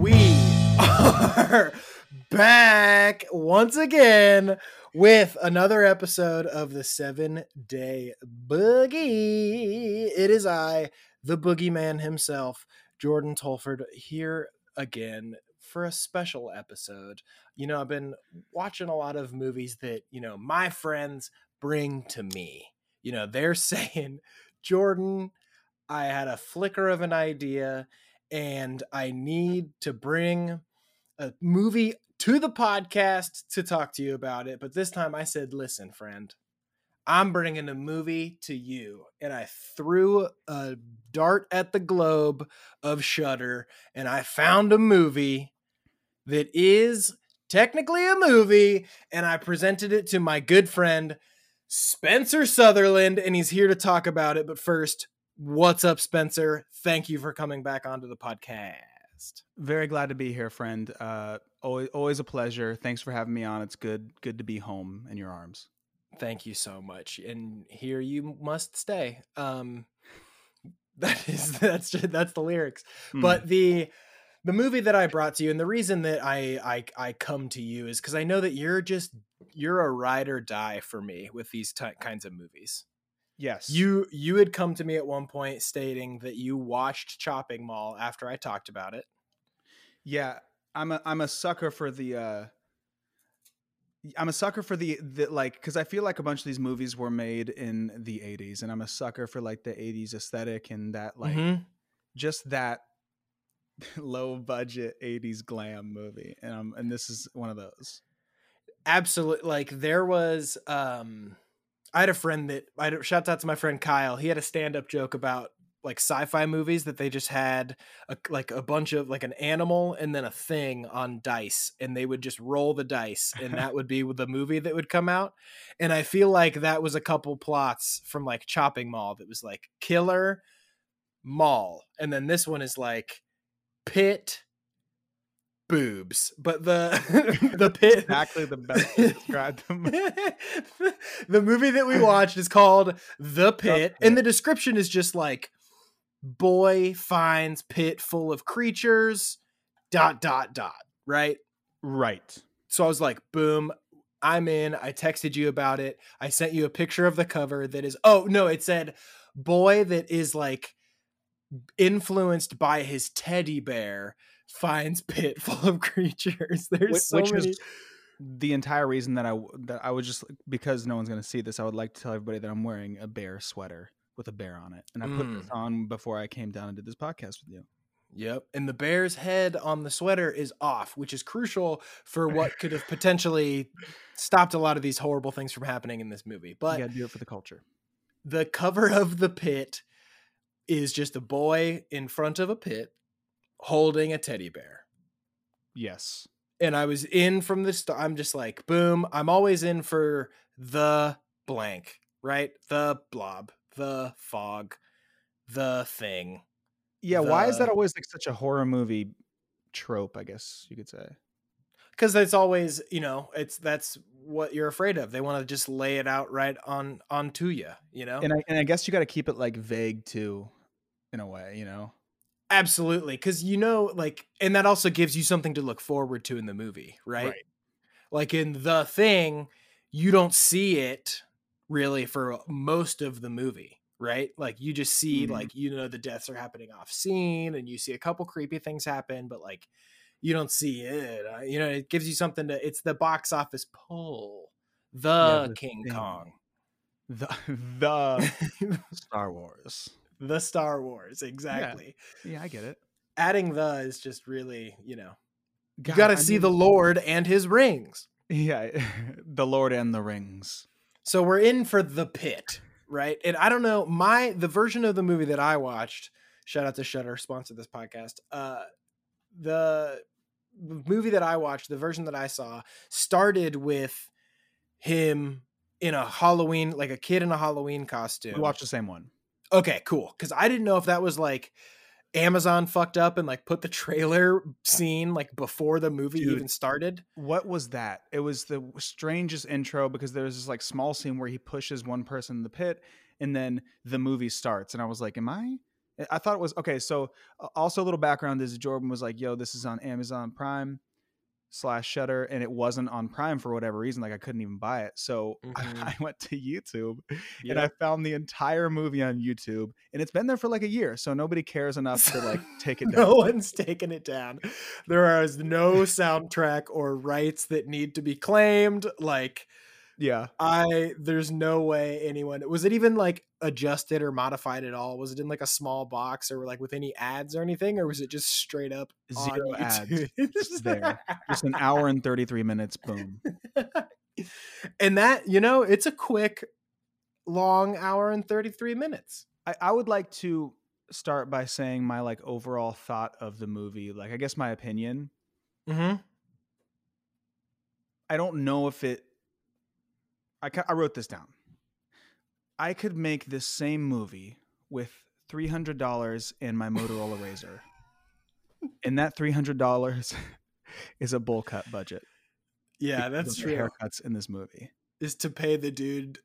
We are back once again with another episode of the seven day boogie. It is I, the boogeyman himself, Jordan Tolford, here again for a special episode. You know, I've been watching a lot of movies that, you know, my friends bring to me. You know, they're saying, Jordan, I had a flicker of an idea and I need to bring a movie to the podcast to talk to you about it. But this time I said, listen, friend, I'm bringing a movie to you. And I threw a dart at the globe of Shudder and I found a movie that is technically a movie. And I presented it to my good friend, Spencer Sutherland, and he's here to talk about it. But first, what's up, Spencer? Thank you for coming back onto the podcast. Very glad to be here, friend. Uh, always, always a pleasure. Thanks for having me on. It's good, good to be home in your arms. Thank you so much. And here you must stay. Um, that is that's just, that's the lyrics. Hmm. But the the movie that I brought to you, and the reason that I I, I come to you is because I know that you're just you're a ride or die for me with these ty kinds of movies. yes, You you had come to me at one point stating that you watched Chopping Mall after I talked about it. Yeah, I'm a I'm a sucker for the. Uh, I'm a sucker for the, the like because I feel like a bunch of these movies were made in the 80s, and I'm a sucker for like the 80s aesthetic and that like Mhm. just that low budget 80s glam movie, and um and this is one of those. absolutely like there was um i had a friend that i shout out to my friend kyle he had a stand-up joke about like sci-fi movies that they just had a, like a bunch of like an animal and then a thing on dice and they would just roll the dice and that would be the movie that would come out and i feel like that was a couple plots from like chopping mall that was like killer mall and then this one is like pit boobs but the the pit Exactly the best way to describe them. the movie that we watched is called The Pit, and Pit. the description is just like boy finds pit full of creatures, dot dot dot, right? right. So I was like, boom, I'm in. I texted you about it. I sent you a picture of the cover that is oh no, it said boy that is like influenced by his teddy bear finds pit full of creatures. There's Whi- so which many is the entire reason that I that I was just because no one's going to see this, I would like to tell everybody that I'm wearing a bear sweater with a bear on it, and I put this mm. on before I came down and did this podcast with you. Yep. And the bear's head on the sweater is off, which is crucial for what could have potentially stopped a lot of these horrible things from happening in this movie. But you got to do it for the culture. the cover of the pit is just a boy in front of a pit holding a teddy bear. Yes. And I was in from the start. I'm just like, boom. I'm always in for the blank, right? The blob, the fog, the thing. Yeah. why is that always like such a horror movie trope? I guess you could say. because it's always you know it's that's what you're afraid of they want to just lay it out right on onto you you know And I and I guess you got to keep it like vague too, in a way. You know. absolutely because you know like and that also gives you something to look forward to in the movie right, Right. like in the thing you don't see it really for most of the movie right like you just see Mhm. like you know the deaths are happening off scene and you see a couple creepy things happen but like you don't see it uh, you know it gives you something to it's the box office pull the Yeah, king thing. kong The the Star Wars. the star wars exactly Yeah, I get it. adding the is just really you know you got to I see mean- the lord and his rings Yeah, the Lord and the Rings. So we're in for the pit, right? And I don't know my the version of the movie that I watched. Shout out to Shudder, sponsor this podcast. Uh, the movie that I watched, the version that I saw, started with him in a Halloween, like a kid in a Halloween costume. We watched the same one. Okay, cool. Because I didn't know if that was like Amazon fucked up and like put the trailer scene like before the movie Dude. even started. What was that? It was the strangest intro because there's this like small scene where he pushes one person in the pit and then the movie starts. And I was like, Am I? I thought it was okay. So, also a little background is Jordan was like, Yo, this is on Amazon Prime slash Shudder, and it wasn't on Prime for whatever reason. Like, I couldn't even buy it. So, Mhm. I went to YouTube and I found the entire movie on YouTube, and it's been there for like a year. So, nobody cares enough to like take it down. no one's taking it down. There is no soundtrack or rights that need to be claimed. Like Yeah. I, there's no way anyone was it even like adjusted or modified at all? Was it in like a small box or like with any ads or anything, or was it just straight up Zero ads. Just there. Just an hour and 33 minutes. Boom. and that you know, it's a quick, long hour and thirty three minutes. I, I would like to start by saying my like overall thought of the movie. Like, I guess my opinion. Mm-hmm. I don't know if it. I I wrote this down. I could make this same movie with three hundred dollars in my Motorola RAZR, and that three hundred dollars is a bull cut budget. Yeah, that's true. Haircuts in this movie. is to pay the dude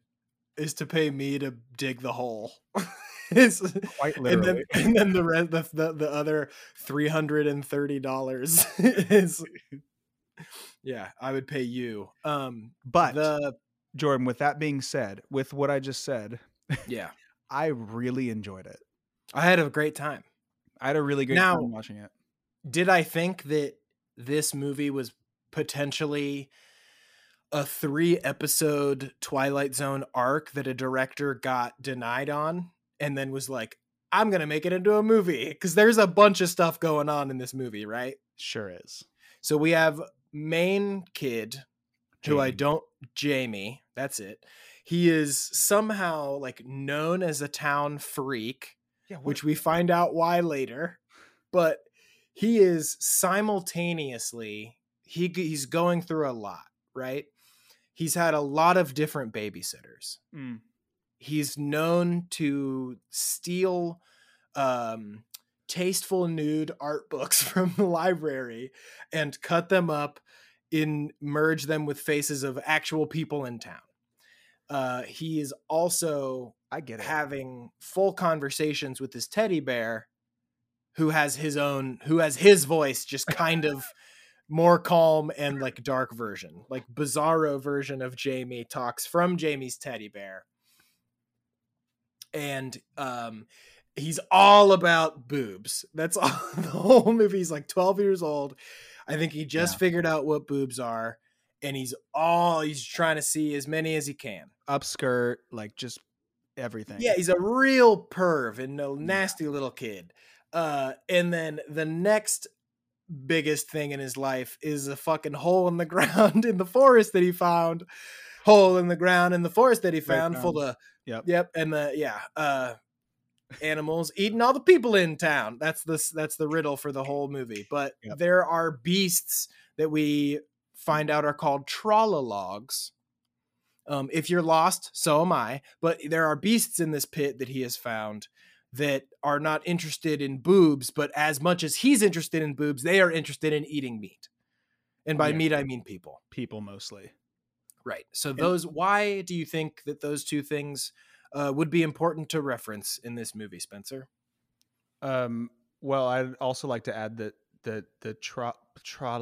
is to pay me to dig the hole. It's- Quite and then literally. and then the rest the, the, the other three hundred and thirty dollars is yeah I would pay you um But the Jordan, with that being said, with what I just said, yeah I really enjoyed it. I had a great time. I had a really great Now- time watching it. Did I think that this movie was potentially a three episode Twilight Zone arc that a director got denied on and then was like, I'm going to make it into a movie? Because there's a bunch of stuff going on in this movie, right? Sure is. So we have main kid who I don't, Jamie, that's it. He is somehow like known as a town freak Yeah, which we find out why later. But he is simultaneously he he's going through a lot, right? He's had a lot of different babysitters. Mm. He's known to steal um tasteful nude art books from the library and cut them up in merge them with faces of actual people in town. Uh, he is also I get it. having full conversations with this teddy bear who has his own who has his voice just kind of more calm and like dark version like bizarro version of jamie talks from jamie's teddy bear and um he's all about boobs that's all the whole movie he's like 12 years old i think he just Yeah. figured out what boobs are and he's all he's trying to see as many as he can Upskirt, like just everything. yeah, he's a real perv and a nasty little kid. Uh, and then the next biggest thing in his life is a fucking hole in the ground in the forest that he found. Hole in the ground in the forest that he Right found full ground. of Yep. yep, and the yeah, uh animals eating all the people in town. That's the that's the riddle for the whole movie. But Yep. there are beasts that we find out are called trollologs. Um, if you're lost, so am I. But there are beasts in this pit that he has found that are not interested in boobs, but as much as he's interested in boobs, they are interested in eating meat. And by Yeah. meat, I mean people. People mostly. Right. So those, why do you think that those two things uh, would be important to reference in this movie, Spencer? Um, well, I'd also like to add that the the tra tra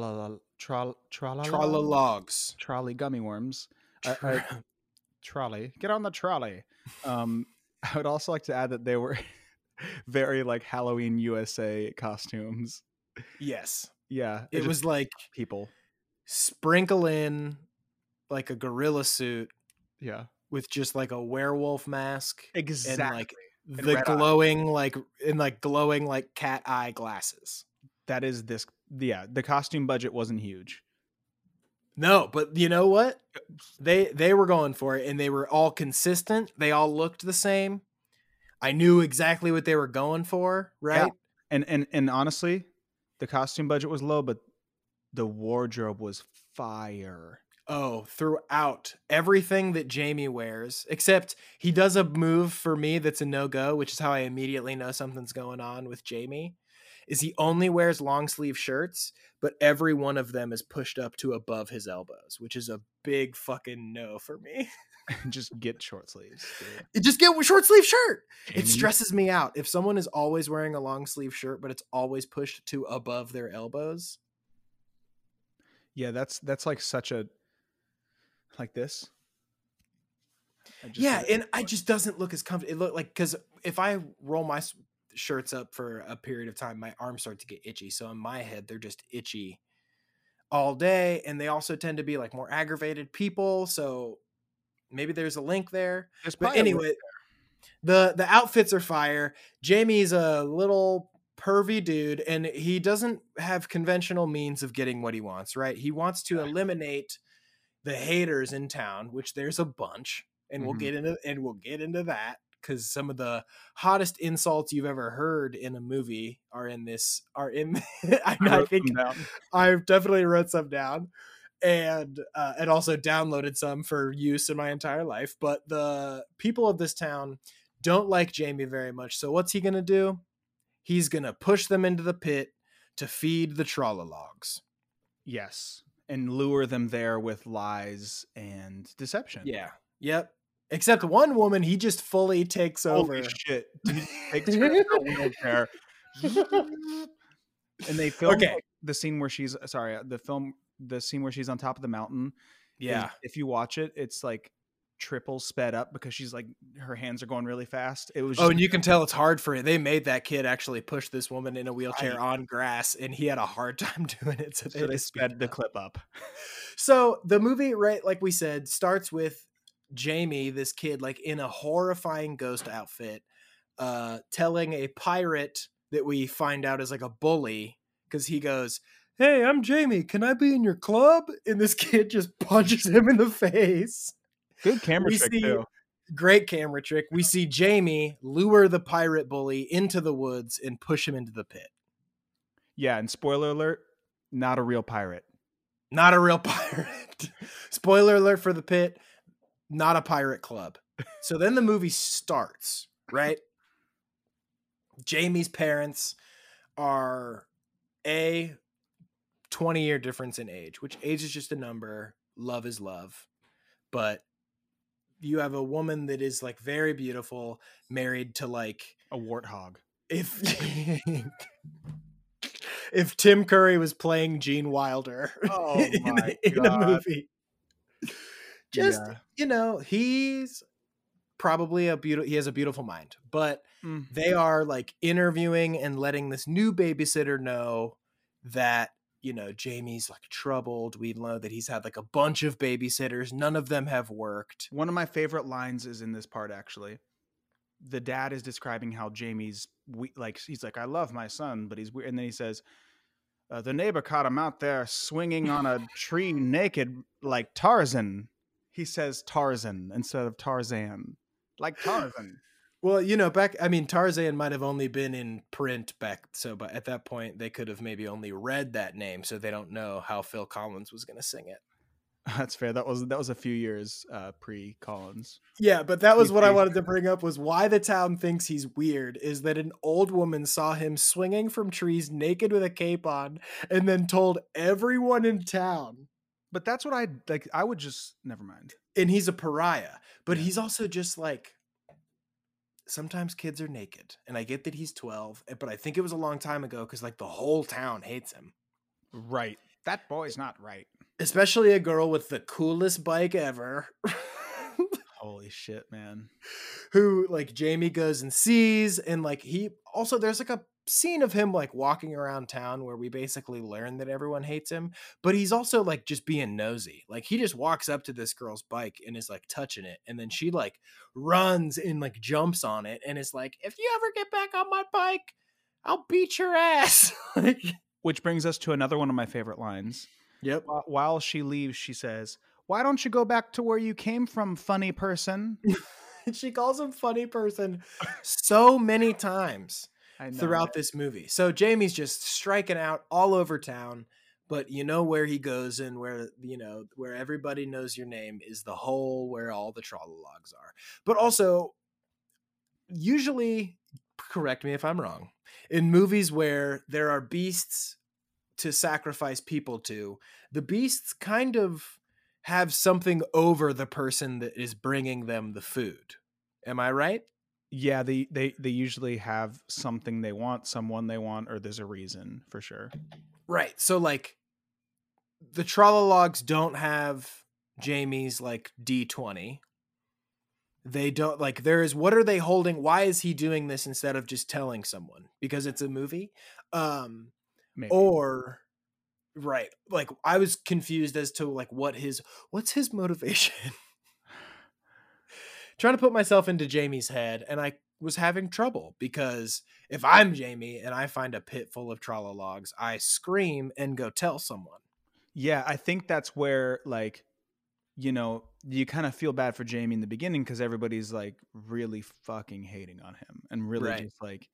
tra tra Trollologs. trolley gummy worms. I, I, trolley, get on the trolley. Um, I would also like to add that they were very like Halloween USA costumes. yes. Yeah, It was like people. sprinkle in like a gorilla suit Yeah, with just like a werewolf mask exactly. and like And the red eye. glowing like in like glowing like cat eye glasses. that is this. Yeah, the costume budget wasn't huge. No, but you know what? They they were going for it and they were all consistent. They all looked the same. I knew exactly what they were going for, Yeah. right? And and and honestly, the costume budget was low, but the wardrobe was fire. Oh, throughout everything that Jamie wears, except he does a move for me that's a no go, which is how I immediately know something's going on with Jamie. Is he only wears long sleeve shirts, but every one of them is pushed up to above his elbows, which is a big fucking no for me. just get short sleeves. dude. Just get a short sleeve shirt. Jamie, It stresses me out if someone is always wearing a long sleeve shirt, but it's always pushed to above their elbows. Yeah, that's that's like such a like this. Yeah, and I just doesn't look as comfortable. It look like because if I roll my shirts up for a period of time, my arms start to get itchy. So in my head, they're just itchy all day, and they also tend to be like more aggravated people. So maybe there's a link there. There's But probably a link anyway, the the outfits are fire. Jamie's a little pervy dude, and he doesn't have conventional means of getting what he wants. Right? He wants to eliminate the haters in town, which there's a bunch, and we'll Mhm. get into and we'll get into that because some of the hottest insults you've ever heard in a movie are in this are in. I, I think. I've definitely wrote some down and uh, and also downloaded some for use in my entire life. But the people of this town don't like Jamie very much. So what's he gonna do? He's gonna push them into the pit to feed the trollologs. Yes, and lure them there with lies and deception. Yeah. Yep. Except one woman, he just fully takes over. Holy shit! Dude, takes her in wheelchair. and they film Okay. the scene where she's sorry the film the scene where she's on top of the mountain Yeah. if you watch it it's like triple sped up because she's like her hands are going really fast it was Oh, and you can tell it's hard for it. They made that kid actually push this woman in a wheelchair Right. on grass, and he had a hard time doing it. So they, so they sped the clip up So the movie, right, like we said, starts with Jamie, this kid, like in a horrifying ghost outfit, uh, telling a pirate that we find out is like a bully because he goes, Hey, I'm Jamie. Can I be in your club? And this kid just punches him in the face. Good camera We trick see- too Great camera trick. We see Jamie lure the pirate bully into the woods and push him into the pit. yeah and spoiler alert not a real pirate Not a real pirate. Spoiler alert for the pit, not a pirate club. So then the movie starts, right? Jamie's parents are a 20 year difference in age, which age is just a number. Love is love. But you have a woman that is like very beautiful, married to like a warthog if if Tim Curry was playing Gene Wilder Oh in, in a movie. Just Yeah. you know, he's probably a beautiful he has a beautiful mind, but Mm. they are like interviewing and letting this new babysitter know that you know Jamie's like troubled. We know that he's had like a bunch of babysitters. None of them have worked. One of my favorite lines is in this part actually. The dad is describing how Jamie's we- like he's like I love my son, but he's weird, and then he says, uh, "The neighbor caught him out there swinging on a tree naked like Tarzan." He says Tarzan instead of Tarzan, like Tarzan. Well, you know, back I mean Tarzan might have only been in print back so but at that point they could have maybe only read that name so they don't know how Phil Collins was going to sing it. That's fair. That was that was a few years uh, pre Collins. Yeah, but that was what I wanted to bring up was why the town thinks he's weird is that an old woman saw him swinging from trees naked with a cape on and then told everyone in town But that's what I like. I would just never mind. and he's a pariah. But Yeah. he's also just like sometimes kids are naked and I get that he's 12, eh, but I think it was a long time ago cuz like the whole town hates him. Right. That boy's not right. especially a girl with the coolest bike ever Holy shit, man. who like jamie goes and sees and like he also there's like a scene of him like walking around town where we basically learn that everyone hates him but he's also like just being nosy like he just walks up to this girl's bike and is like touching it and then she like runs and like jumps on it and is like if you ever get back on my bike i'll beat your ass like Which brings us to another one of my favorite lines. yep While she leaves, she says, Why don't you go back to where you came from, funny person? she calls him funny person so many times Throughout this movie. So Jamie's just striking out all over town, but you know where he goes and where you know where everybody knows your name is the hole where all the logs are. But also, usually, correct me if I'm wrong. In movies where there are beasts to sacrifice people to, the beasts kind of have something over the person that is bringing them the food. Am I right? Yeah, they they they usually have something they want, someone they want, or there's a reason for sure. Right. So like the Trolologs don't have Jamie's like D20. They don't like there is what are they holding? Why is he doing this instead of just telling someone? Because it's a movie? Um Maybe. or right. Like I was confused as to like what his what's his motivation? trying to put myself into Jamie's head, and I was having trouble because if I'm Jamie and I find a pit full of Trolologs, I scream and go tell someone. Yeah, I think that's where like you know, you kind of feel bad for Jamie in the beginning because everybody's like really fucking hating on him and really right. just like,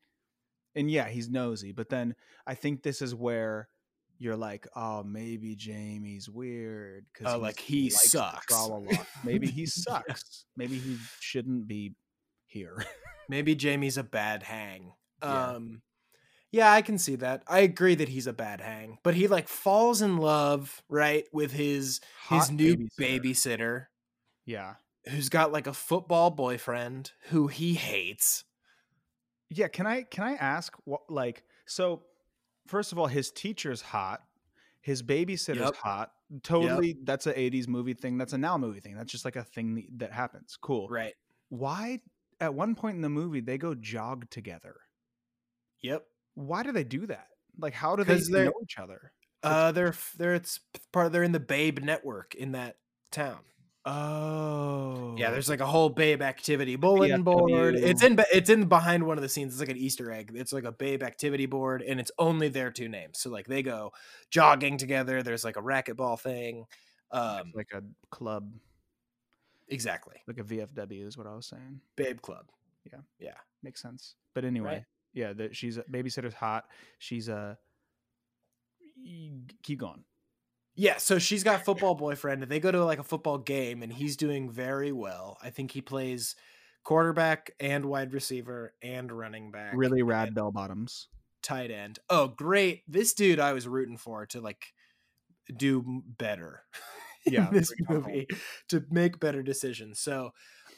and yeah, he's nosy. But then I think this is where you're like, oh, maybe Jamie's weird because oh, like he sucks. Maybe he sucks. maybe he shouldn't be here. maybe Jamie's a bad hang. Yeah. Um, yeah, I can see that. I agree that he's a bad hang, but he like falls in love, right, with his Hot his new babysitter. babysitter. Yeah. Who's got like a football boyfriend who he hates. Yeah, can I can I ask what like so first of all, his teacher's hot. His babysitter's yep. hot. Totally, yep. that's an '80s movie thing. That's a now movie thing. That's just like a thing that happens. Cool. Right. Why? At one point in the movie, they go jog together. Yep. Why do they do that? Like, how do they know each other? Uh, they're they're it's part. Of, they're in the Babe network in that town. Oh, yeah. There's like a whole Babe activity bulletin board. It's in it's in behind one of the scenes. It's like an Easter egg. It's like a Babe activity board, and it's only their two names. So like they go jogging together. There's like a racquetball thing, um, like a club. Exactly, like a VFW is what I was saying. Babe club. Yeah, yeah, makes sense. But anyway, right? yeah, that she's a babysitter's hot. She's a keep going. Yeah, so she's got football boyfriend, and they go to like a football game, and he's doing very well. I think he plays quarterback and wide receiver and running back. Really rad bell bottoms. Tight end. Oh, great! This dude I was rooting for to like do better. Yeah, this movie to make better decisions. So,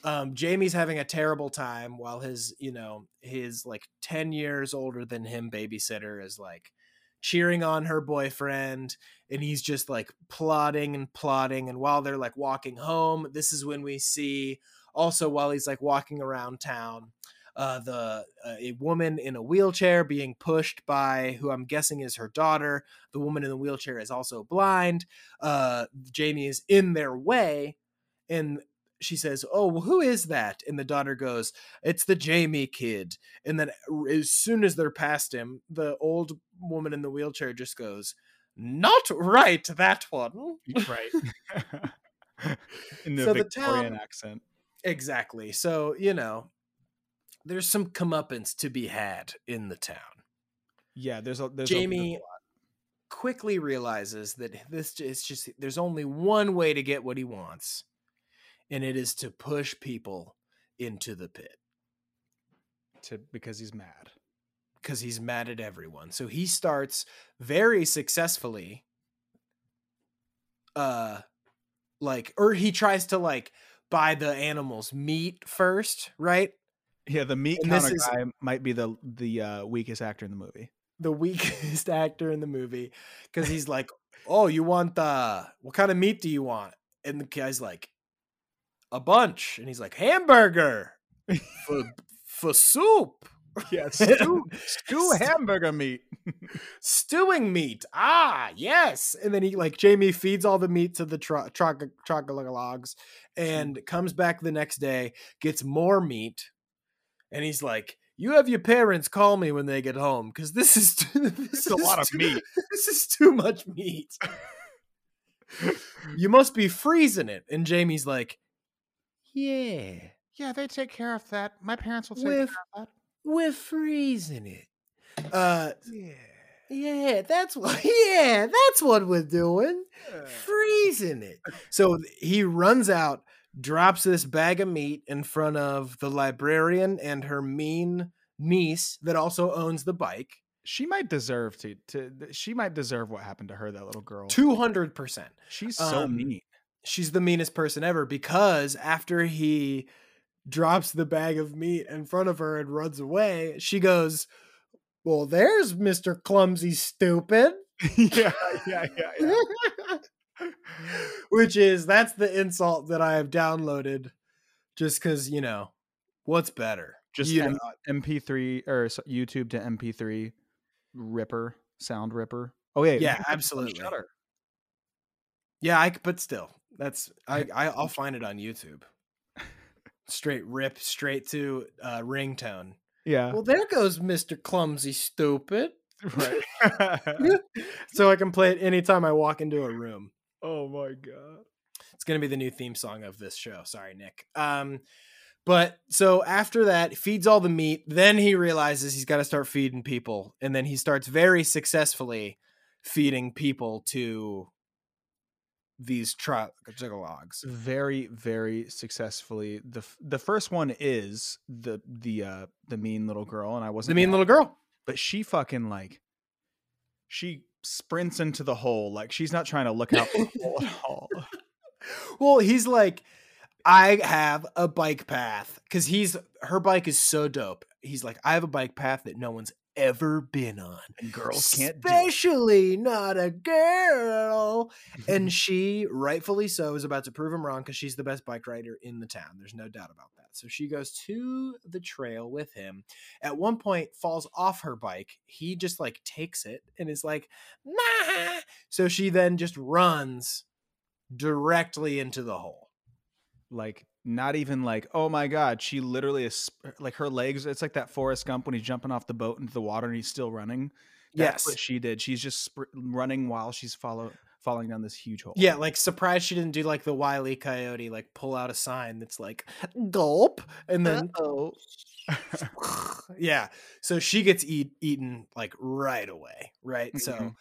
um, Jamie's having a terrible time while his, you know, his like ten years older than him babysitter is like cheering on her boyfriend and he's just like plotting and plotting and while they're like walking home this is when we see also while he's like walking around town uh, the uh, a woman in a wheelchair being pushed by who I'm guessing is her daughter. The woman in the wheelchair is also blind. Uh, Jamie is in their way, and she says, "Oh, well, who is that?" And the daughter goes, "It's the Jamie kid." And then as soon as they're past him, the old woman in the wheelchair just goes, "Not right, that one." Right. in the so Victorian the town, accent. Exactly. So you know, there's some comeuppance to be had in the town. Yeah, there's a there's Jamie. A, quickly realizes that this is just there's only one way to get what he wants and it is to push people into the pit. To because he's mad. Because he's mad at everyone. So he starts very successfully uh like or he tries to like buy the animals meat first, right? Yeah, the meat and counter is, guy might be the the uh, weakest actor in the movie. The weakest actor in the movie because he's like, "Oh, you want the what kind of meat do you want?" And the guy's like, a bunch. And he's like, hamburger for, for soup. Yeah, stew, stew hamburger meat. Stewing meat. Ah, yes. And then he like Jamie feeds all the meat to the truck tro- logs and comes back the next day, gets more meat, and he's like, "You have your parents call me when they get home because this is this is a lot of too, meat. This is too much meat. you must be freezing it." And Jamie's like, yeah. Yeah, they take care of that. My parents will take we're, care of that. We're freezing it. Uh yeah. Yeah, that's what. Yeah, that's what we're doing. Freezing it. So he runs out, drops this bag of meat in front of the librarian and her mean niece that also owns the bike. She might deserve to. To she might deserve what happened to her. That little girl. Two hundred percent. She's so Um, mean. She's the meanest person ever because after he drops the bag of meat in front of her and runs away, she goes, "Well, there's Mister Clumsy Stupid." yeah, yeah, yeah, yeah. Which is that's the insult that I have downloaded, just because you know what's better. Just you M- know, MP3 or YouTube to MP3 ripper sound ripper. Oh yeah, Yeah, absolutely. yeah, I but still, that's I, I I'll find it on YouTube. Straight rip, straight to uh, ringtone. Yeah, Well, there goes Mister Clumsy Stupid. right. so I can play it anytime I walk into a room. oh my god. It's gonna be the new theme song of this show. Sorry, Nick. Um, but so after that, feeds all the meat. Then he realizes he's got to start feeding people, and then he starts very successfully feeding people to these truck logs. Very, very successfully. the The first one is the the uh the mean little girl, and I wasn't the mean mad, little girl. but she fucking like she sprints into the hole like she's not trying to look out for the hole at all. Well, he's like, I have a bike path because he's her bike is so dope. He's like, I have a bike path that no one's ever been on. And girls can't especially not a girl. and she, rightfully so, is about to prove him wrong because she's the best bike rider in the town. There's no doubt about that. So she goes to the trail with him. At one point, falls off her bike. He just like takes it and is like, nah. So she then just runs directly into the hole. like not even like oh my god she literally is like her legs it's like that Forrest Gump when he's jumping off the boat into the water and he's still running that's Yes. what she did she's just sp- running while she's follow falling down this huge hole Yeah, like surprised she didn't do like the wily coyote, like pull out a sign that's like gulp and then oh yeah. So she gets eat, eaten like right away, right? So Mhm.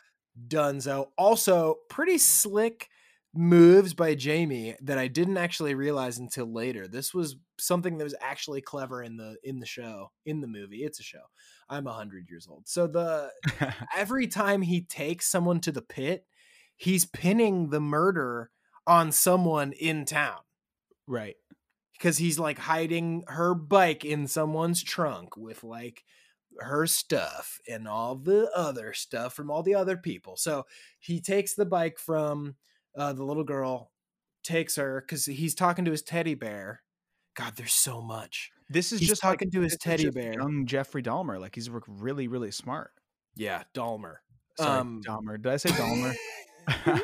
Dunzo. Also, pretty slick moves by Jamie that I didn't actually realize until later. This was something that was actually clever in the in the show, in the movie. It's a show. I'm a hundred years old. So the every time he takes someone to the pit, he's pinning the murder on someone in town right because he's like hiding her bike in someone's trunk with like her stuff and all the other stuff from all the other people. So he takes the bike from uh, the little girl, takes her because he's talking to his teddy bear. God, there's so much. this is He's just talking like, to his teddy bear. young Jeffrey Dahmer like he's really really smart Yeah, Dahmer. sorry Um, Dahmer did I say Dahmer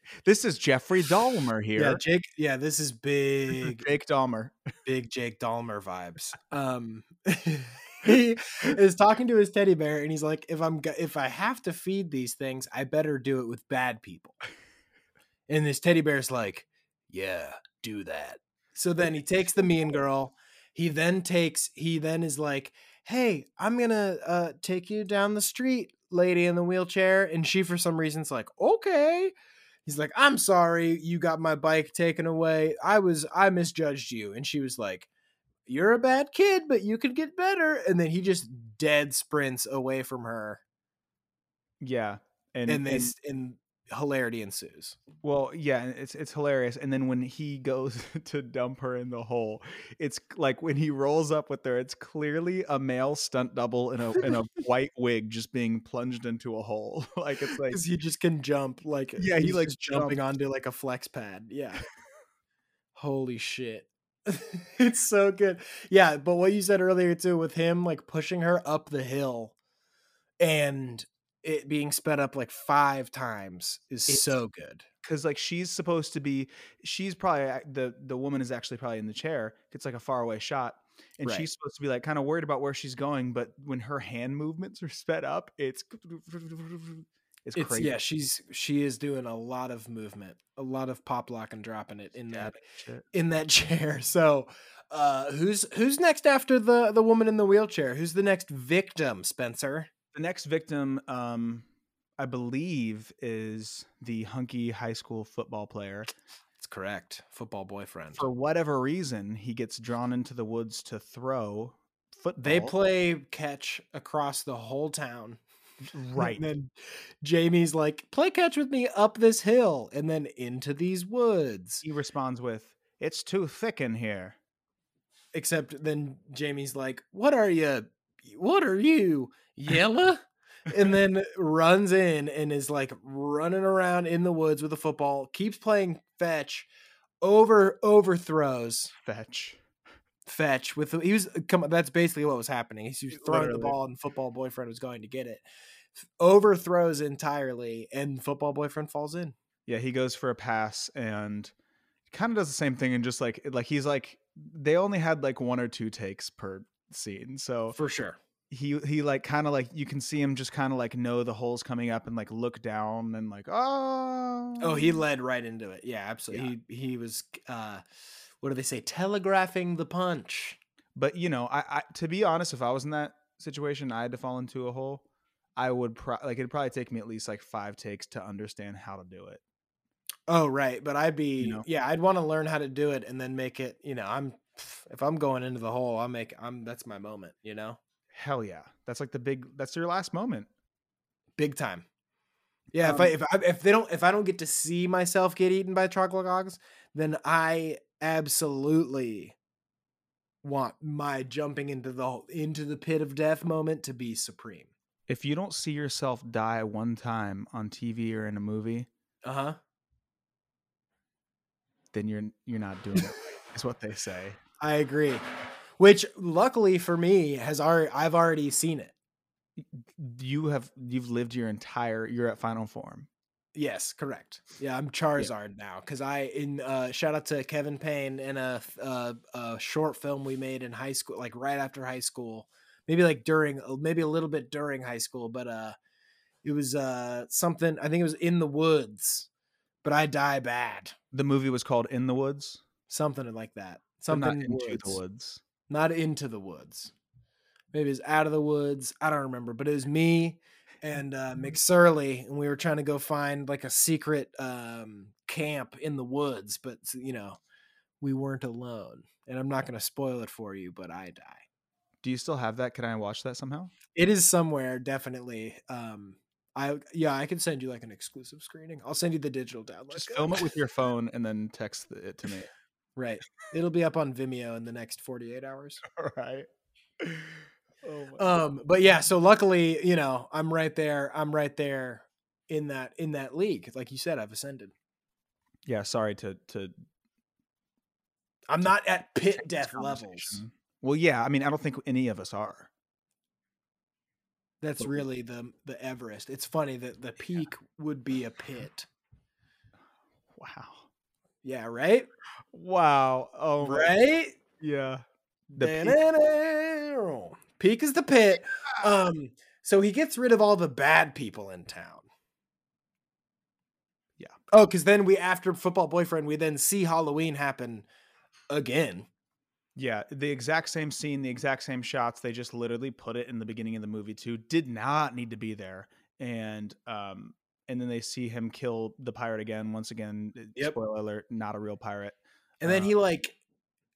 this is Jeffrey Dahmer here. Yeah, Jake. Yeah, this is big. Jake Dahmer big Jake Dahmer vibes. Um, he is talking to his teddy bear, and he's like, "If I'm if I have to feed these things, I better do it with bad people." And this teddy bear's like, "Yeah, do that." So then he takes the mean girl. He then takes. He then is like, "Hey, I'm gonna uh, take you down the street, lady in the wheelchair," and she, for some reason, is like, "Okay." He's like, I'm sorry, you got my bike taken away. I was, I misjudged you. And she was like, You're a bad kid, but you could get better. And then he just dead sprints away from her. yeah and And, they, and- and hilarity ensues. Well, yeah, it's it's hilarious. And then when he goes to dump her in the hole, it's like when he rolls up with her, it's clearly a male stunt double in a in a white wig just being plunged into a hole. like it's like Because he just can jump. Like, uh, Yeah, he, he's like, just jumping onto like a flex pad. Yeah. Holy shit. it's so good. Yeah. But what you said earlier too, with him like pushing her up the hill and it being sped up like five times is It's- so good. because like she's supposed to be, she's probably the the woman is actually probably in the chair. It's like a faraway shot, and Right. she's supposed to be like kind of worried about where she's going. But when her hand movements are sped up, it's it's, It's crazy. yeah, she's she is doing a lot of movement, a lot of pop lock and dropping it in that Shit. in that chair. So, uh, who's who's next after the the woman in the wheelchair? Who's the next victim, Spencer? The next victim, um, I believe, is the hunky high school football player. It's correct. Football boyfriend. For whatever reason, he gets drawn into the woods to throw football. They play catch across the whole town. right. And then Jamie's like, play catch with me up this hill and then into these woods. He responds with, "It's too thick in here." Except then Jamie's like, what are you? What are you? Yella? and then runs in and is like running around in the woods with a football, keeps playing fetch, over overthrows Fetch. fetch with the, he was come that's basically what was happening. He was throwing the ball and football boyfriend was going to get it. Overthrows entirely and football boyfriend falls in. Yeah, he goes for a pass and kind of does the same thing and just like like he's like they only had like one or two takes per scene. So For sure. he he like kind of like you can see him just kind of like know the holes coming up and like look down and like oh Oh, he led right into it. Yeah, absolutely. He he was uh what do they say? Telegraphing the punch. but you know I, I to be honest if I was in that situation I had to fall into a hole I would pro- like it'd probably take me at least like five takes to understand how to do it. Oh, right. But I'd be know? yeah, I'd want to learn how to do it and then make it, you know, I'm if I'm going into the hole, I'll make I'm that's my moment, you know? Hell yeah, that's like the big that's your last moment. Big time. Yeah, Um, if I if I if they don't if I don't get to see myself get eaten by chocolate dogs, then I absolutely want my jumping into the into the pit of death moment to be supreme. If you don't see yourself die one time on TV or in a movie, Uh-huh. then you're you're not doing it. Is what they say. I agree. Which luckily for me has already I've already seen it. You have you've lived your entire you're at final form. Yes, correct. Yeah, I'm Charizard now because I in uh, shout out to Kevin Payne in a, f- uh, a short film we made in high school, like right after high school, maybe like during, uh, maybe a little bit during high school, but uh, it was uh something. I think it was in the woods, but I die bad, The movie was called In the Woods. Something like that. but Something not into woods. the woods. not into the woods. Maybe it was out of the woods. I don't remember, but it was me and uh, McSurley, and we were trying to go find like a secret um, camp in the woods. But you know, we weren't alone. And I'm not going to spoil it for you, but I die. Do you still have that? Can I watch that somehow? It is somewhere, definitely. Um, I yeah, I can send you like an exclusive screening. I'll send you the digital download. Just film it with your phone and then text it to me. Right. It'll be up on Vimeo in the next 48 hours. All right. Oh my um but yeah so luckily you know i'm right there i'm right there in that in that league like you said i've ascended yeah, sorry to to i'm not at pit death levels. Well, yeah, I mean, I don't think any of us are. that's But- really the the everest it's funny that the peak would be a pit Wow. Yeah right Wow. Oh, right yeah. The peak. Peak is the pit um so he gets rid of all the bad people in town Yeah. oh because then we after football boyfriend we then see halloween happen again Yeah, the exact same scene, the exact same shots. They just literally put it in the beginning of the movie too. Did not need to be there. And um and then they see him kill the pirate again. Once again, uh, Yep. spoiler alert, not a real pirate. And then Uh, he like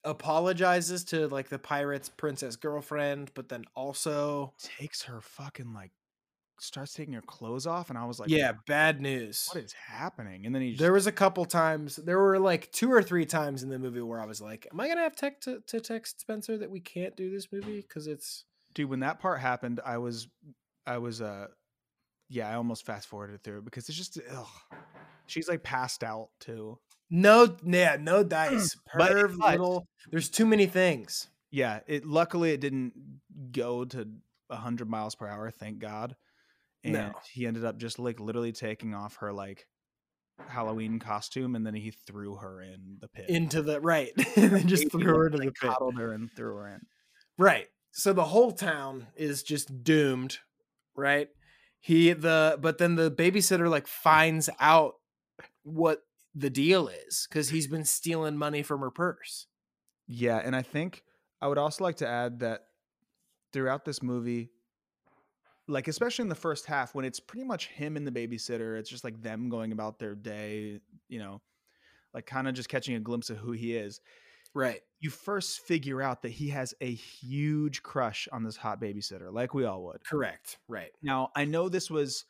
apologizes to like the pirate's princess girlfriend, but then also Takes her fucking like starts taking her clothes off, and I was like, yeah, bad news. what is happening? And then he just There was a couple times, there were like two or three times in the movie where I was like, "Am I gonna have tech to, to text Spencer that we can't do this movie because it's dude when that part happened i was i was uh yeah i almost fast forwarded through it because it's just ugh. she's like passed out too no, yeah, no dice, perv little. There's too many things. yeah it luckily it didn't go to 100 miles per hour thank god and No. he ended up just like literally taking off her like halloween costume and then he threw her in the pit Into the right, and then just threw her like, into the pit. coddled her and threw her in Right. So the whole town is just doomed, right? He the but then the babysitter like finds out what the deal is cuz he's been stealing money from her purse. Yeah, and I think I would also like to add that throughout this movie, like especially in the first half when it's pretty much him and the babysitter. It's just like them going about their day, you know, like kind of just catching a glimpse of who he is. Right. You first figure out that he has a huge crush on this hot babysitter, like we all would. Correct. Right. Now, I know this was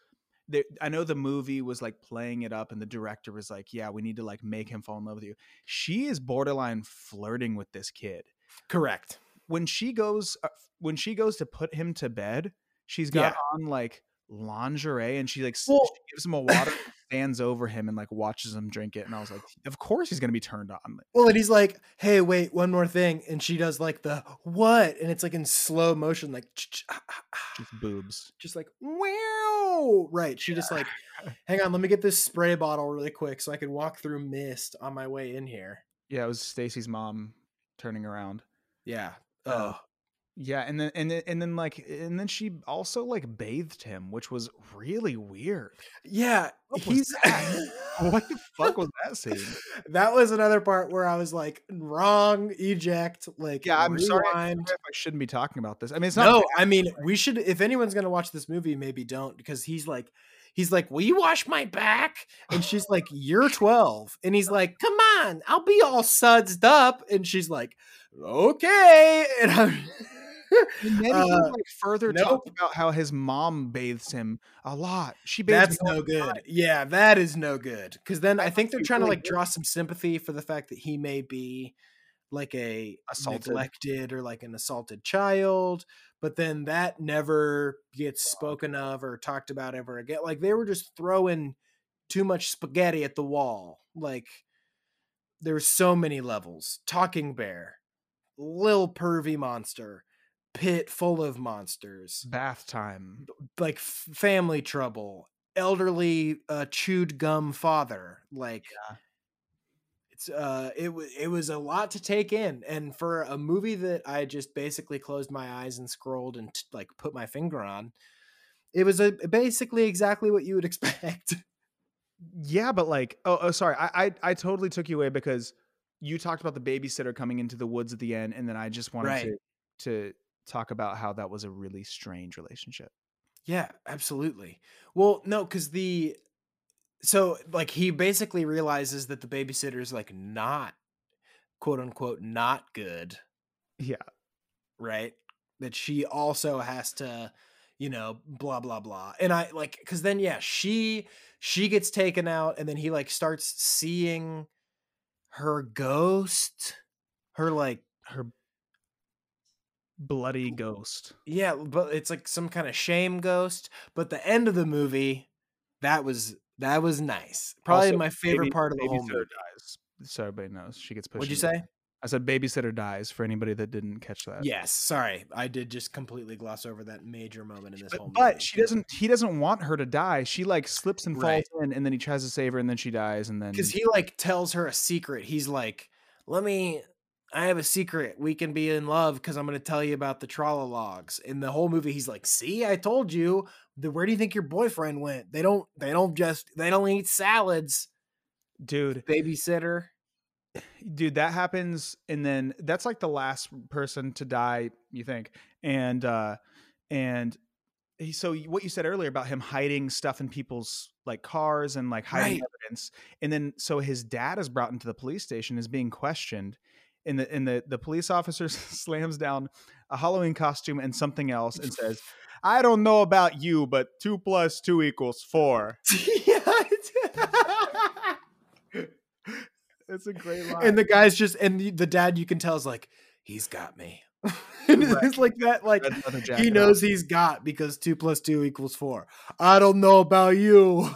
the, I know the movie was like playing it up and the director was like, "Yeah, we need to like make him fall in love with you." She is borderline flirting with this kid. Correct. When she goes uh, when she goes to put him to bed, she's got Yeah. on like lingerie and she like Well- she gives him a water stands over him and like watches him drink it and I was like, "Of course he's going to be turned on." Well, and he's like, "Hey, wait, one more thing," and she does like the what, and it's like in slow motion, like ah, ah, ah, Just boobs. just like wow. Right. She just like, hang on, let me get this spray bottle really quick so I can walk through mist on my way in here. Yeah, it was Stacy's mom turning around. Yeah. Oh, Yeah, and then and then and then like and then she also like bathed him, which was really weird. yeah. What He's? What the fuck was that scene? that was another part where I was like, wrong, eject, like Yeah, I'm sorry rewind. if I shouldn't be talking about this. I mean, it's not No. I mean we should. If anyone's gonna watch this movie, maybe don't because he's like, he's like, "Will you wash my back?" And she's like, "You're 12," and he's like, "Come on, I'll be all sudsed up," and she's like, "Okay," and I'm. And then he Uh, like further nope. talked about how his mom bathes him a lot. She bathes That's no good. time. Yeah, that is no good. Because then I, I think they're trying to like good. draw some sympathy for the fact that he may be like a Assaulted. neglected or like an assaulted child. But then that never gets spoken of or talked about ever again. Like they were just throwing too much spaghetti at the wall. Like there's so many levels. Talking bear, lil pervy monster, pit full of monsters Bath time. like f- family trouble, elderly uh, chewed gum father. Like Yeah. it's uh it was it was a lot to take in, and for a movie that I just basically closed my eyes and scrolled and t- like put my finger on, it was a basically exactly what you would expect. Yeah, but like, oh, oh sorry, I, I I totally took you away because you talked about the babysitter coming into the woods at the end, and then I just wanted Right. to to talk about how that was a really strange relationship. Yeah, absolutely. Well, no, because the so like he basically realizes that the babysitter is like not quote unquote not good. Yeah, right? That she also has to, you know, blah blah blah. And I like cuz then yeah, she she gets taken out and then he like starts seeing her ghost, her like her bloody ghost. yeah, but it's like some kind of shame ghost, but the end of the movie that was that was nice. Probably Also, my favorite baby- part of the whole movie. dies. So everybody knows she gets pushed. What'd you say? I said babysitter dies for anybody that didn't catch that. Yes, sorry. I did just completely gloss over that major moment in this But, whole movie. but she doesn't. He doesn't want her to die. She like slips and falls Right. in, and then he tries to save her, and then she dies, and then because he like tells her a secret. He's like, "Let me. I have a secret. We can be in love because I'm going to tell you about the Trala logs." In the whole movie, he's like, "See, I told you. The, where do you think your boyfriend went? They don't. They don't just. They don't eat salads. dude, Babysitter. dude, that happens, and then that's like the last person to die. You think, and uh and he, so what you said earlier about him hiding stuff in people's like cars and like hiding Right. evidence, and then so his dad is brought into the police station, is being questioned. And the and the, the police officer slams down a Halloween costume and something else and says, I don't know about you, but two plus two equals four. yeah. It's a great line. and the guy's just and the, the dad you can tell is like, he's got me. it's like that. Like he knows he's got because two plus two equals four. I don't know about you,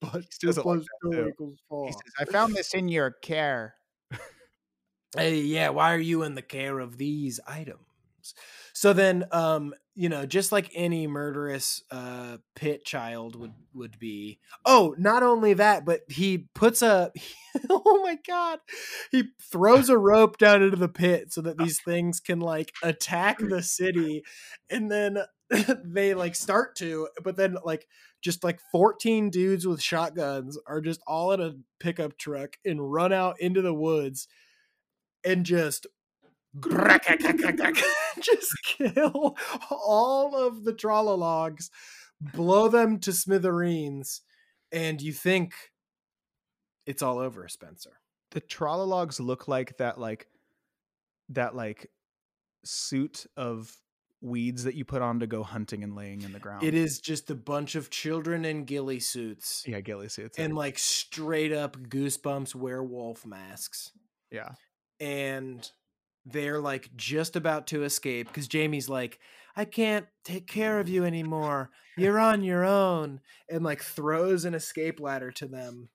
but two doesn't like two too. equals four. He says, I found this in your care. Hey, yeah, why are you in the care of these items? So then, um, you know, just like any murderous uh pit child would would be. Oh, not only that, but he puts a. oh my god, he throws a rope down into the pit so that these things can like attack the city, and then they like start to, but then like just like 14 dudes with shotguns are just all in a pickup truck and run out into the woods and just just kill all of the trollologs, blow them to smithereens, and you think it's all over, Spencer. The trollologs look like that, like that, like suit of weeds that you put on to go hunting and laying in the ground. It is just a bunch of children in ghillie suits yeah, ghillie suits. and like straight up goosebumps werewolf masks. yeah, and they're like just about to escape because Jamie's like, I can't take care of you anymore. You're on your own. And like throws an escape ladder to them.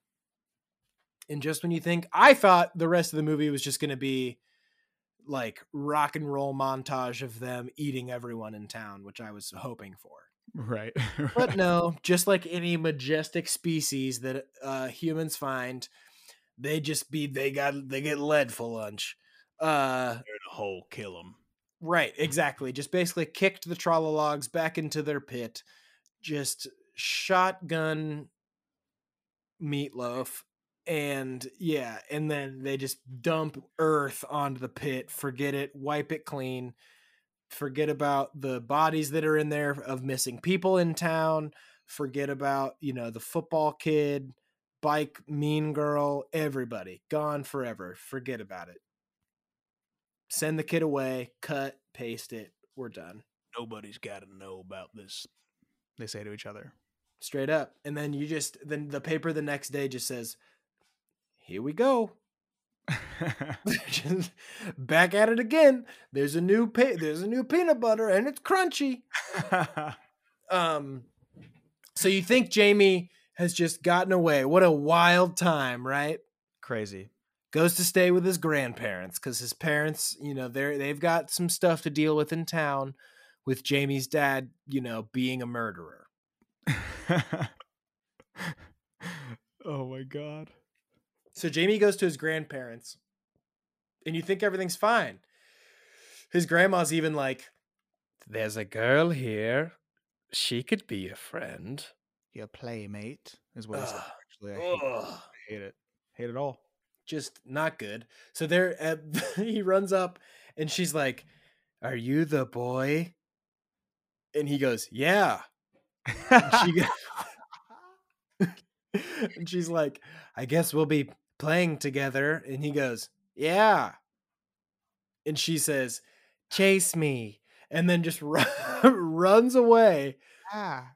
And just when you think, I thought the rest of the movie was just going to be like rock and roll montage of them eating everyone in town, which I was hoping for. right. But no, just like any majestic species that uh, humans find, they just be they got they get lead for lunch. Uh, in a hole, kill them. right, exactly. Just basically kicked the trollologs back into their pit. Just shotgun meatloaf, and yeah, and then they just dump earth onto the pit. Forget it, wipe it clean. Forget about the bodies that are in there of missing people in town. Forget about you know the football kid bike mean girl everybody gone forever forget about it send the kid away cut paste it we're done Nobody's got to know about this. They say to each other. straight up and then you just then the paper the next day just says here we go Just back at it again there's a new pa- there's a new peanut butter and it's crunchy um so you think jamie has just gotten away what a wild time right Crazy. goes to stay with his grandparents because his parents, you know, they're they've got some stuff to deal with in town with Jamie's dad, you know, being a murderer. oh my god. So Jamie goes to his grandparents, and you think everything's fine. His grandma's even like, "There's a girl here. She could be a friend." Your playmate is what he said. Actually, I hate. I hate it. Hate it all. Just not good. So there, uh, he runs up, and she's like, "Are you the boy?" And he goes, "Yeah." she go- and she's like, I guess we'll be playing together. And he goes, Yeah. And she says, Chase me. And then just run, runs away. ah.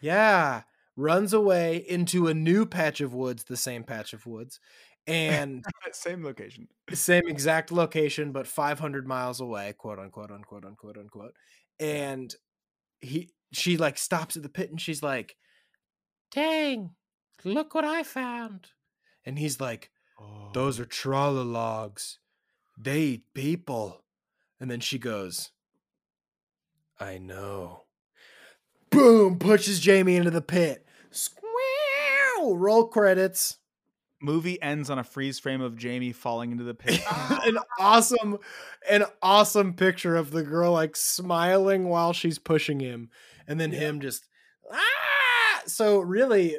Yeah. Runs away into a new patch of woods, the same patch of woods. And Same location. same exact location, but 500 miles away, quote unquote, unquote, unquote, unquote. And he, she like stops at the pit and she's like, dang, look what I found. And he's like, Oh. those are oh. trollologs. They eat people. And then she goes, I know. Boom, pushes Jamie into the pit. Squeal, roll credits. movie ends on a freeze frame of Jamie falling into the pit. an awesome an awesome picture of the girl like smiling while she's pushing him and then Yeah. him just ah! so really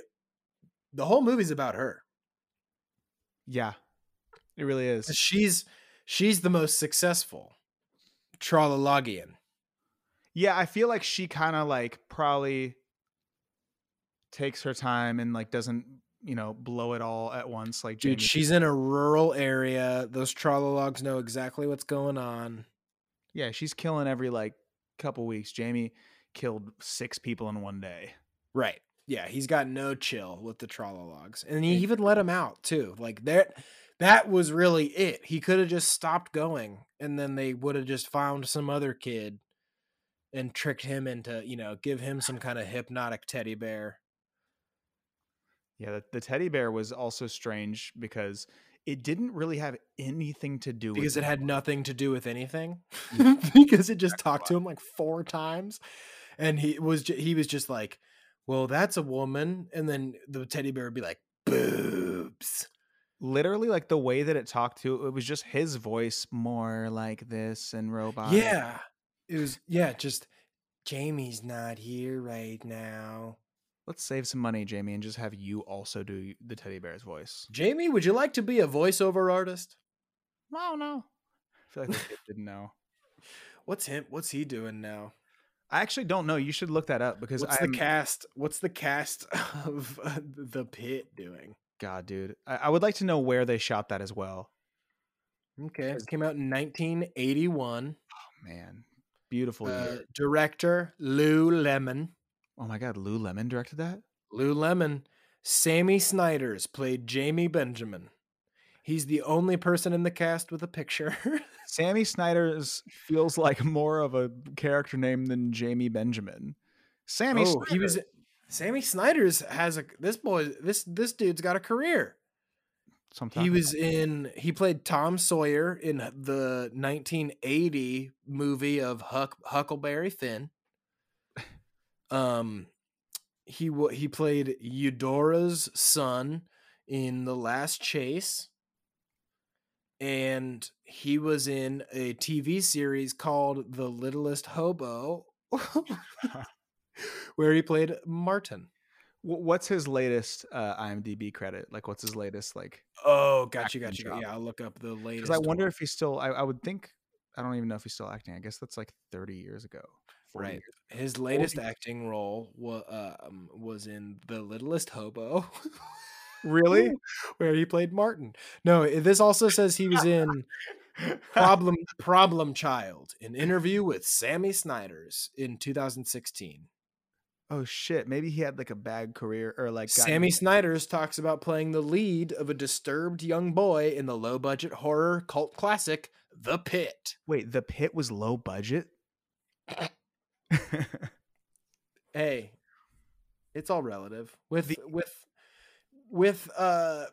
the whole movie's about her yeah. It really is. she's she's the most successful trollologian Yeah, I feel like she kind of like probably takes her time and like doesn't, you know, blow it all at once like Jamie. dude she's in a rural area those trollologs know exactly what's going on yeah, she's killing every like couple weeks. Jamie killed 6 people in one day. Right. Yeah, he's got no chill with the trollologs. And he even let him out too. Like that that was really it. He could have just stopped going and then they would have just found some other kid and tricked him into, you know, give him some kind of hypnotic teddy bear. Yeah, the, the teddy bear was also strange because it didn't really have anything to do Because with it had nothing to do with anything. because it just talked to him like four times. And he was he was just like, Well, that's a woman. And then the teddy bear would be like, boobs. literally like the way that it talked to it was just his voice more like this and robot Yeah. It was yeah, just Jamie's not here right now. Let's save some money jamie and just have you also do the teddy bear's voice Jamie, would you like to be a voiceover artist? i don't know feel like the kid didn't know. What's him? What's he doing now? I actually don't know. You should look that up because What's I'm, the cast? What's the cast of uh, the pit doing? God, dude. I, I would like to know where they shot that as well. Okay, it came out in 1981. Oh man, beautiful Uh, year. director Lou Lemon. Oh my God, Lou Lemon directed that. Lou Lemon. Sammy Snyders played Jamie Benjamin. He's the only person in the cast with a picture. Sammy Snyders feels like more of a character name than Jamie Benjamin. Sammy, oh, he was. Sammy Snyders has a this boy. This this dude's got a career. Sometime. He was in. He played Tom Sawyer in the 1980 movie of Huck, Huckleberry Finn. Um, he wa he played Eudora's son in The Last Chase, and he was in a TV series called The Littlest Hobo, where he played Martin. What's his latest uh, IMDb credit? Like, what's his latest like? Oh, got you, got you. job. Yeah, I'll look up the latest. Because I wonder one. if he's still. I, I would think. I don't even know if he's still acting. I guess that's like 30 years ago. 40 Right. years. His latest acting role wa- um, was in The Littlest Hobo. Really? where he played Martin. No, this also says he was in Problem Problem Child, an interview with Sammy Snyders in 2016. oh shit! Maybe he had like a bad career or like. Sammy Snyders talks about playing the lead of a disturbed young boy in the low budget horror cult classic The Pit. Wait, the pit was low budget. Hey, it's all relative. With with with uh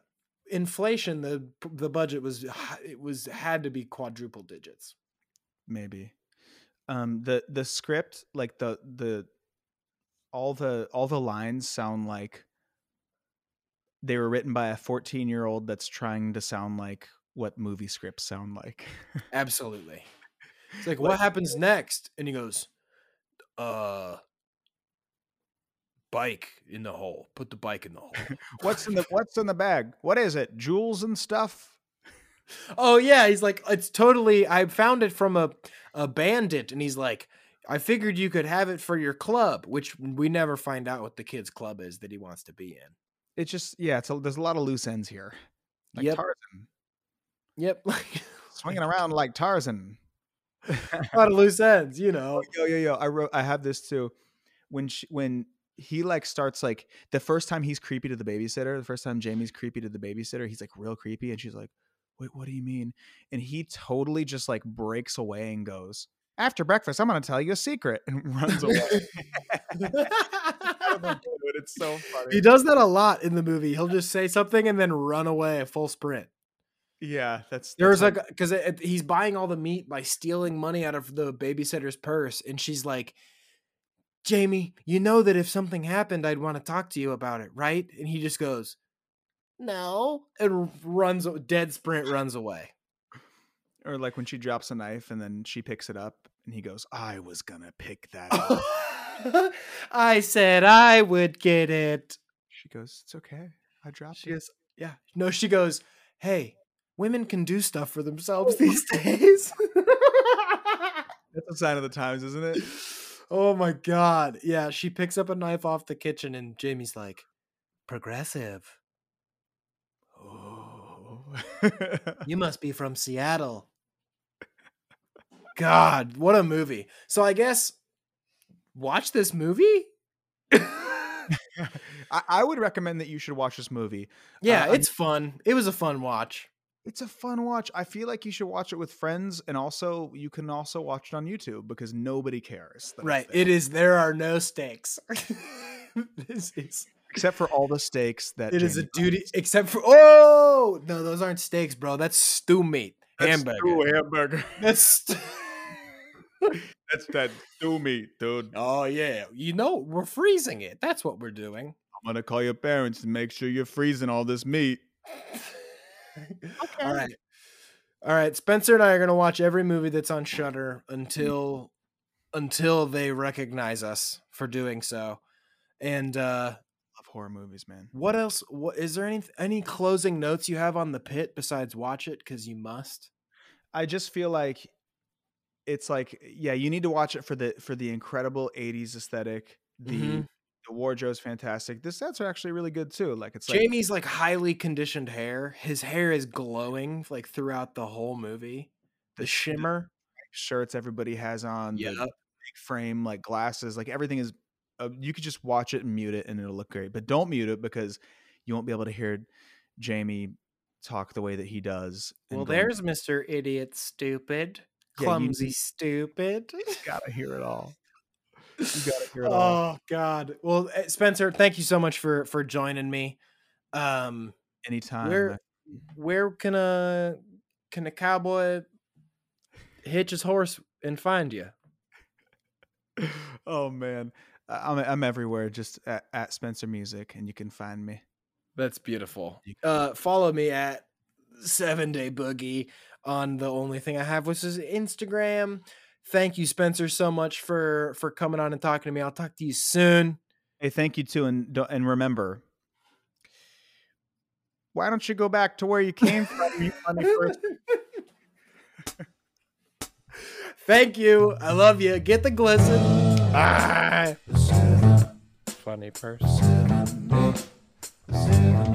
inflation the the budget was it was had to be quadruple digits. maybe um the the script like the the all the all the lines sound like they were written by a 14 year old that's trying to sound like what movie scripts sound like Absolutely. It's like, What- what happens next? And he goes, uh, bike in the hole. Put the bike in the hole. what's in the what's in the bag what is it jewels and stuff oh, yeah. He's like, it's totally, I found it from a, a bandit. And he's like, I figured you could have it for your club, which we never find out what the kid's club is that he wants to be in. it's just yeah it's a, there's a lot of loose ends here like Yep. tarzan Yep. Swinging around like tarzan a lot of loose ends, you know. yo yo yo i wrote i have this too when she, when he like starts like the first time he's creepy to the babysitter the first time jamie's creepy to the babysitter he's like real creepy and she's like wait what do you mean and he totally just like breaks away and goes after breakfast i'm gonna tell you a secret and runs away it's so funny he does that a lot in the movie. He'll just say something and then run away a full sprint. Yeah that's There was like because he's buying all the meat by stealing money out of the babysitter's purse, and she's like, "Jamie, you know that if something happened, I'd want to talk to you about it, right?" And he just goes, "No," and runs dead sprint runs away. or like when she drops a knife and then she picks it up and he goes i was gonna pick that up I said I would get it. she goes it's okay i dropped She it goes, "Yeah." No, she goes, "Hey." Women can do stuff for themselves these days. that's a sign of the times isn't it Oh my god. Yeah, she picks up a knife off the kitchen and Jamie's like, progressive. oh You must be from Seattle. God, what a movie. So I guess watch this movie? I, I would recommend that you should watch this movie. yeah, Uh, it's fun. It was a fun watch. It's a fun watch. I feel like you should watch it with friends, and also you can also watch it on YouTube because nobody cares. Right. It is there are no stakes. this is except for all the stakes that it is a Jamie duty finds. except for oh no, those aren't steaks, bro. That's stew meat. That's Hamburger. stew hamburger. That's st- That's that stew meat, dude. Oh yeah, you know we're freezing it. That's what we're doing. I'm gonna call your parents and make sure you're freezing all this meat. All right, all right. Spencer and I are gonna watch every movie that's on Shudder until until they recognize us for doing so. And uh Love horror movies, man. what else? What is there any any closing notes you have on the pit besides watch it because you must? I just feel like it's like yeah, you need to watch it for the for the incredible 80s aesthetic. The Mhm. The wardrobe's fantastic. The sets are actually really good too. Like it's Jamie's like highly conditioned hair. His hair is glowing like throughout the whole movie. The The sh- the- shimmer. shirts everybody has on, the Yeah. big frame like glasses, like everything is uh, you could just watch it and mute it and it'll look great. But don't mute it because you won't be able to hear Jamie talk the way that he does. Well, there's Mr. Idiot Stupid. Yeah, Clumsy Stupid. gotta hear it all. Oh God. Well, eh, Spencer, thank you so much for for joining me. Um Anytime. where where can a can a cowboy hitch his horse and find you? oh man. I'm I'm everywhere just at, at Spencer Music and you can find me. That's beautiful. Uh, follow me at Seven Day Boogie on the only thing I have, which is Instagram. Thank you, Spencer, so much for for coming on and talking to me. I'll talk to you soon. Hey, thank you too, and don't- and remember, why don't you go back to where you came from? you funny person? Thank you. I love you. Get the glisten. Bye. Funny person. Seven